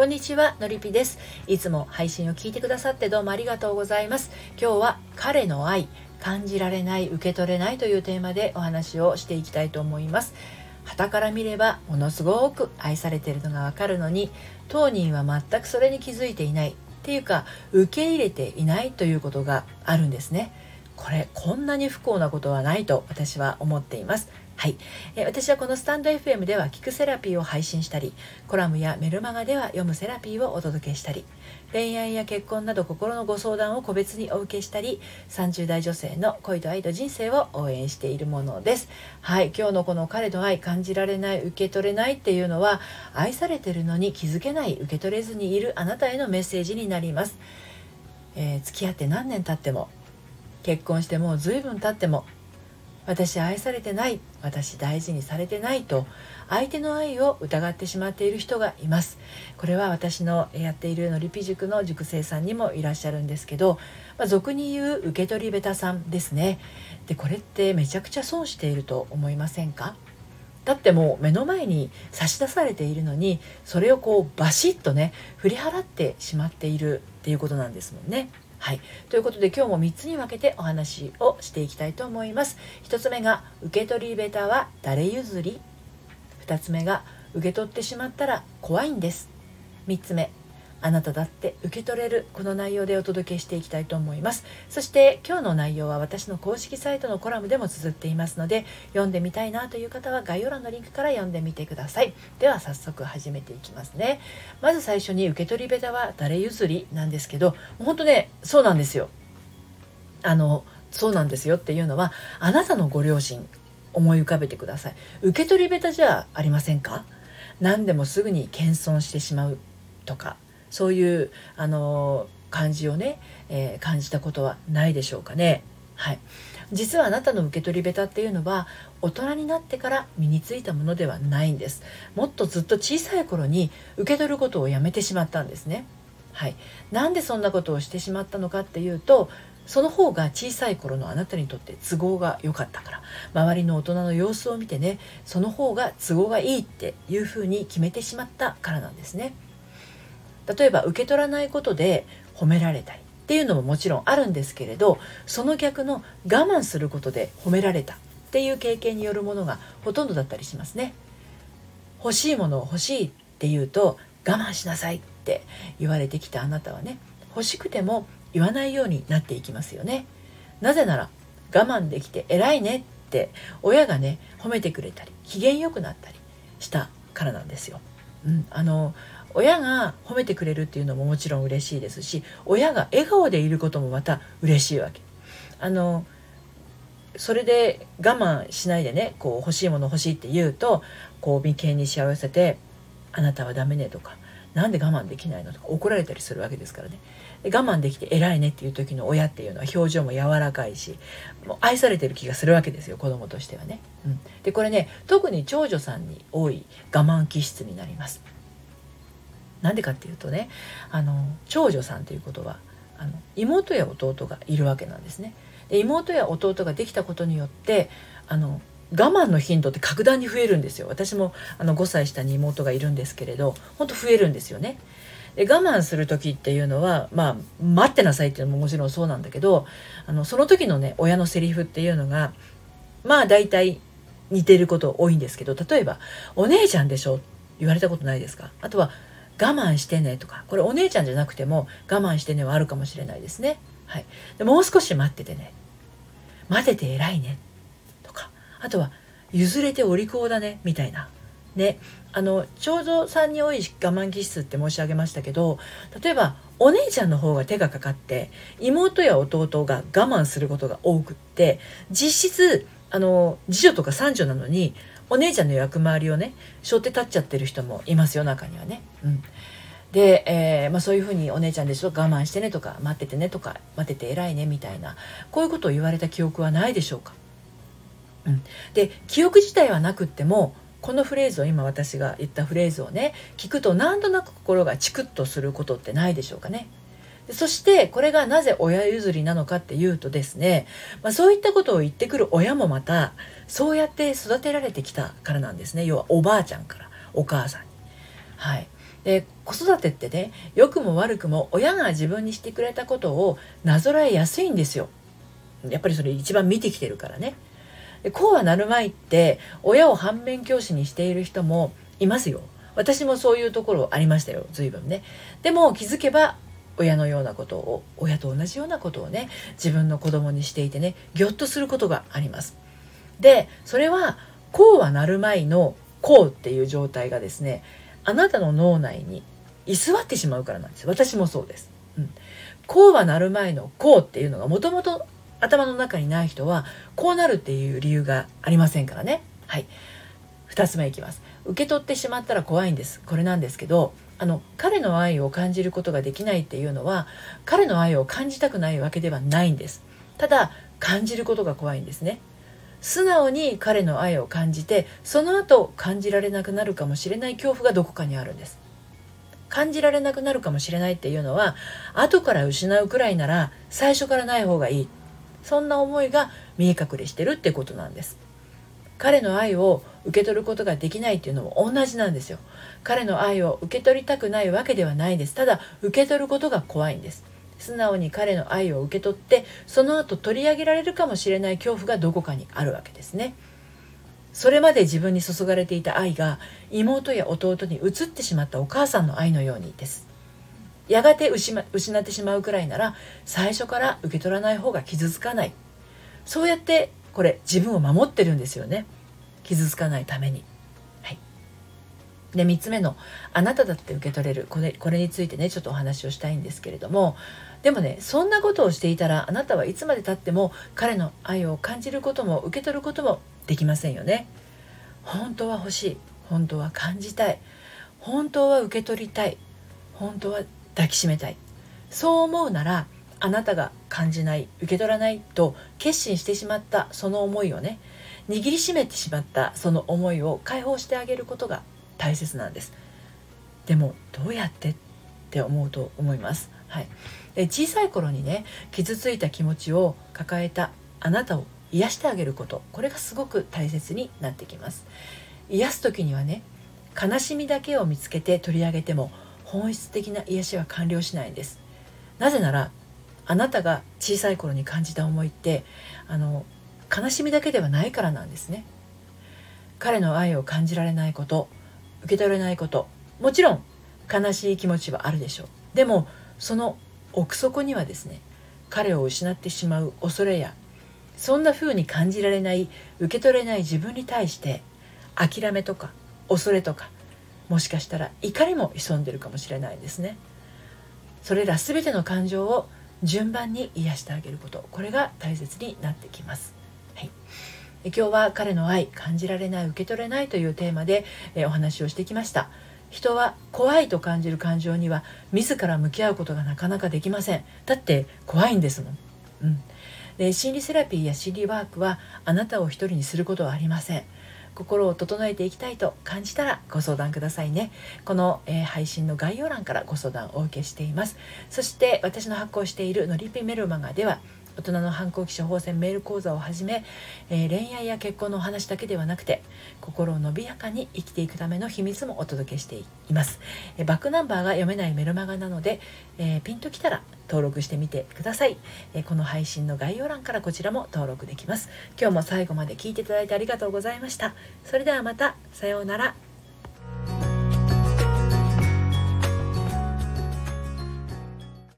こんにちはのりぴです。いつも配信を聞いてくださってどうもありがとうございます。今日は彼の愛感じられない受け取れないというテーマでお話をしていきたいと思います。旗から見ればものすごく愛されているのがわかるのに当人は全くそれに気づいていない。っていうか受け入れていないということがあるんですね。これこんなに不幸なことはないと私は思っています。はい、え私はこのスタンド FM では聞くセラピーを配信したりコラムやメルマガでは読むセラピーをお届けしたり恋愛や結婚など心のご相談を個別にお受けしたり30代女性の恋と愛と人生を応援しているものです。はい。今日のこの彼の愛感じられない受け取れないっていうのは愛されてるのに気づけない受け取れずにいるあなたへのメッセージになります、えー、付き合って何年経っても結婚してもう随分経っても私愛されてない私大事にされてないと相手の愛を疑ってしまっている人がいます。これは私のやっているのりぴ塾の塾生さんにもいらっしゃるんですけど、まあ、俗に言う受け取りベタさんですね。でこれってめちゃくちゃ損していると思いませんか？だってもう目の前に差し出されているのにそれをこうバシッとね振り払ってしまっているっていうことなんですもんね。はい、ということで今日も3つに分けてお話をしていきたいと思います。1つ目が受け取りベタは誰譲り。2つ目が受け取ってしまったら怖いんです。3つ目あなただって受け取れるこの内容でお届けしていきたいと思います。そして今日の内容は私の公式サイトのコラムでも綴っていますので読んでみたいなという方は概要欄のリンクから読んでみてください。では早速始めていきますね。まず最初に受け取りベタは誰譲りなんですけど本当ねそうなんですよ。あのそうなんですよっていうのはあなたのご両親思い浮かべてください。受け取りベタじゃありませんか？何でもすぐに謙遜してしまうとか。そういうあの感じをね、えー、感じたことはないでしょうかね。はい、実はあなたの受け取りベタっていうのは大人になってから身についたものではないんです。もっとずっと小さい頃に受け取ることをやめてしまったんですね。はい、なんでそんなことをしてしまったのかっていうとその方が小さい頃のあなたにとって都合が良かったから。周りの大人の様子を見てねその方が都合がいいっていうふうに決めてしまったからなんですね。例えば受け取らないことで褒められたりっていうのももちろんあるんですけれどその逆の我慢することで褒められたっていう経験によるものがほとんどだったりしますね。欲しいものを欲しいって言うと我慢しなさいって言われてきたあなたはね欲しくても言わないようになっていきますよね。なぜなら我慢できて偉いねって親がね褒めてくれたり機嫌よくなったりしたからなんですよ。うん、あの親が褒めてくれるっていうのももちろん嬉しいですし親が笑顔でいることもまた嬉しいわけ。あのそれで我慢しないでねこう欲しいもの欲しいって言うとこう眉間にしわせて「あなたはダメね」とか「なんで我慢できないの?」とか怒られたりするわけですからねで我慢できて偉いねっていう時の親っていうのは表情も柔らかいしもう愛されてる気がするわけですよ子供としてはね。うん、でこれね特に長女さんに多い我慢気質になります。なんでかっていうとねあの長女さんということはあの妹や弟がいるわけなんですね。で妹や弟ができたことによってあの我慢の頻度って格段に増えるんですよ私もあの5歳下に妹がいるんですけれど本当増えるんですよね。で我慢する時っていうのはまあ待ってなさいっていうのももちろんそうなんだけどあのその時のね親のセリフっていうのがまあ大体似てること多いんですけど例えば「お姉ちゃんでしょ」言われたことないですか？あとは我慢してねとかこれお姉ちゃんじゃなくても我慢してねはあるかもしれないですね。はい、でもう少し待っててね待てて偉いねとかあとは譲れてお利口だねみたいな。ね、あの長女さんに多い我慢気質って申し上げましたけど例えばお姉ちゃんの方が手がかかって妹や弟が我慢することが多くって実質あの次女とか三女なのにお姉ちゃんの役回りをね背負って立っちゃってる人もいますよ中にはね。うんで、えーまあ、そういうふうにお姉ちゃんでしょ我慢してねとか待っててねとか待ってて偉いねみたいなこういうことを言われた記憶はないでしょうか、うん、で記憶自体はなくってもこのフレーズを今私が言ったフレーズをね聞くと何となく心がチクッとすることってないでしょうかね。そしてこれがなぜ親譲りなのかっていうとですね、まあ、そういったことを言ってくる親もまたそうやって育てられてきたからなんですね。要はおばあちゃんからお母さんに。はい、で子育てってね良くも悪くも親が自分にしてくれたことをなぞらえやすいんですよ。やっぱりそれ一番見てきてるからね。でこうはなるまいって親を反面教師にしている人もいますよ。私もそういうところありましたよ。随分ね。でも気づけば親のようなことを親と同じようなことをね自分の子供にしていてねぎょっとすることがあります。でそれはこうはなるまいのこうっていう状態がですねあなたの脳内に居座ってしまうからなんです。私もそうです、うん、こうはなる前のこうっていうのがもともと頭の中にない人はこうなるっていう理由がありませんからね。はい。2つ目いきます。受け取ってしまったら怖いんです。これなんですけどあの彼の愛を感じることができないっていうのは彼の愛を感じたくないわけではないんです。ただ感じることが怖いんですね。素直に彼の愛を感じてその後感じられなくなるかもしれない恐怖がどこかにあるんです。感じられなくなるかもしれないっていうのは後から失うくらいなら最初からない方がいい。そんな思いが見え隠れしてるってことなんです。彼の愛を受け取ることができないっていうのも同じなんですよ。彼の愛を受け取りたくないわけではないです。ただ受け取ることが怖いんです。素直に彼の愛を受け取ってその後取り上げられるかもしれない恐怖がどこかにあるわけですね。それまで自分に注がれていた愛が妹や弟に移ってしまったお母さんの愛のようにです。やがて失ってしまうくらいなら最初から受け取らない方が傷つかない。そうやってこれ自分を守ってるんですよね。傷つかないために。はい。で3つ目の「あなただって受け取れる」これこれについてねちょっとお話をしたいんですけれども。でもねそんなことをしていたらあなたはいつまでたっても彼の愛を感じることも受け取ることもできませんよね。本当は欲しい。本当は感じたい。本当は受け取りたい。本当は抱きしめたい。そう思うならあなたが感じない受け取らないと決心してしまったその思いをね握りしめてしまったその思いを解放してあげることが大切なんです。でもどうやってって思うと思います、はい、で小さい頃にね傷ついた気持ちを抱えたあなたを癒してあげること。これがすごく大切になってきます。癒す時にはね悲しみだけを見つけて取り上げても本質的な癒しは完了しないんです。なぜならあなたが小さい頃に感じた思いってあの悲しみだけではないからなんですね。彼の愛を感じられないこと受け取れないこともちろん悲しい気持ちはあるでしょう。でもその奥底にはですね彼を失ってしまう恐れやそんな風に感じられない受け取れない自分に対して諦めとか恐れとかもしかしたら怒りも潜んでるかもしれないですね。それら全ての感情を順番に癒してあげること。これが大切になってきます、はい。今日は彼の愛感じられない受け取れないというテーマで、お話をしてきました。人は怖いと感じる感情には自ら向き合うことがなかなかできません。だって怖いんですもん、うん、で心理セラピーや心理ワークはあなたを一人にすることはありません。心を整えていきたいと感じたらご相談くださいね。この、え、配信の概要欄からご相談をお受けしています。そして私の発行しているのりぴメルマガでは大人の反抗期処方箋メール講座をはじめ、えー、恋愛や結婚のお話だけではなくて心を伸びやかに生きていくための秘密もお届けしています、えー、バックナンバーが読めないメルマガなので、えー、ピンときたら登録してみてください、えこの配信の概要欄からこちらも登録できます。今日も最後まで聞いていただいてありがとうございました。それではまたさようなら。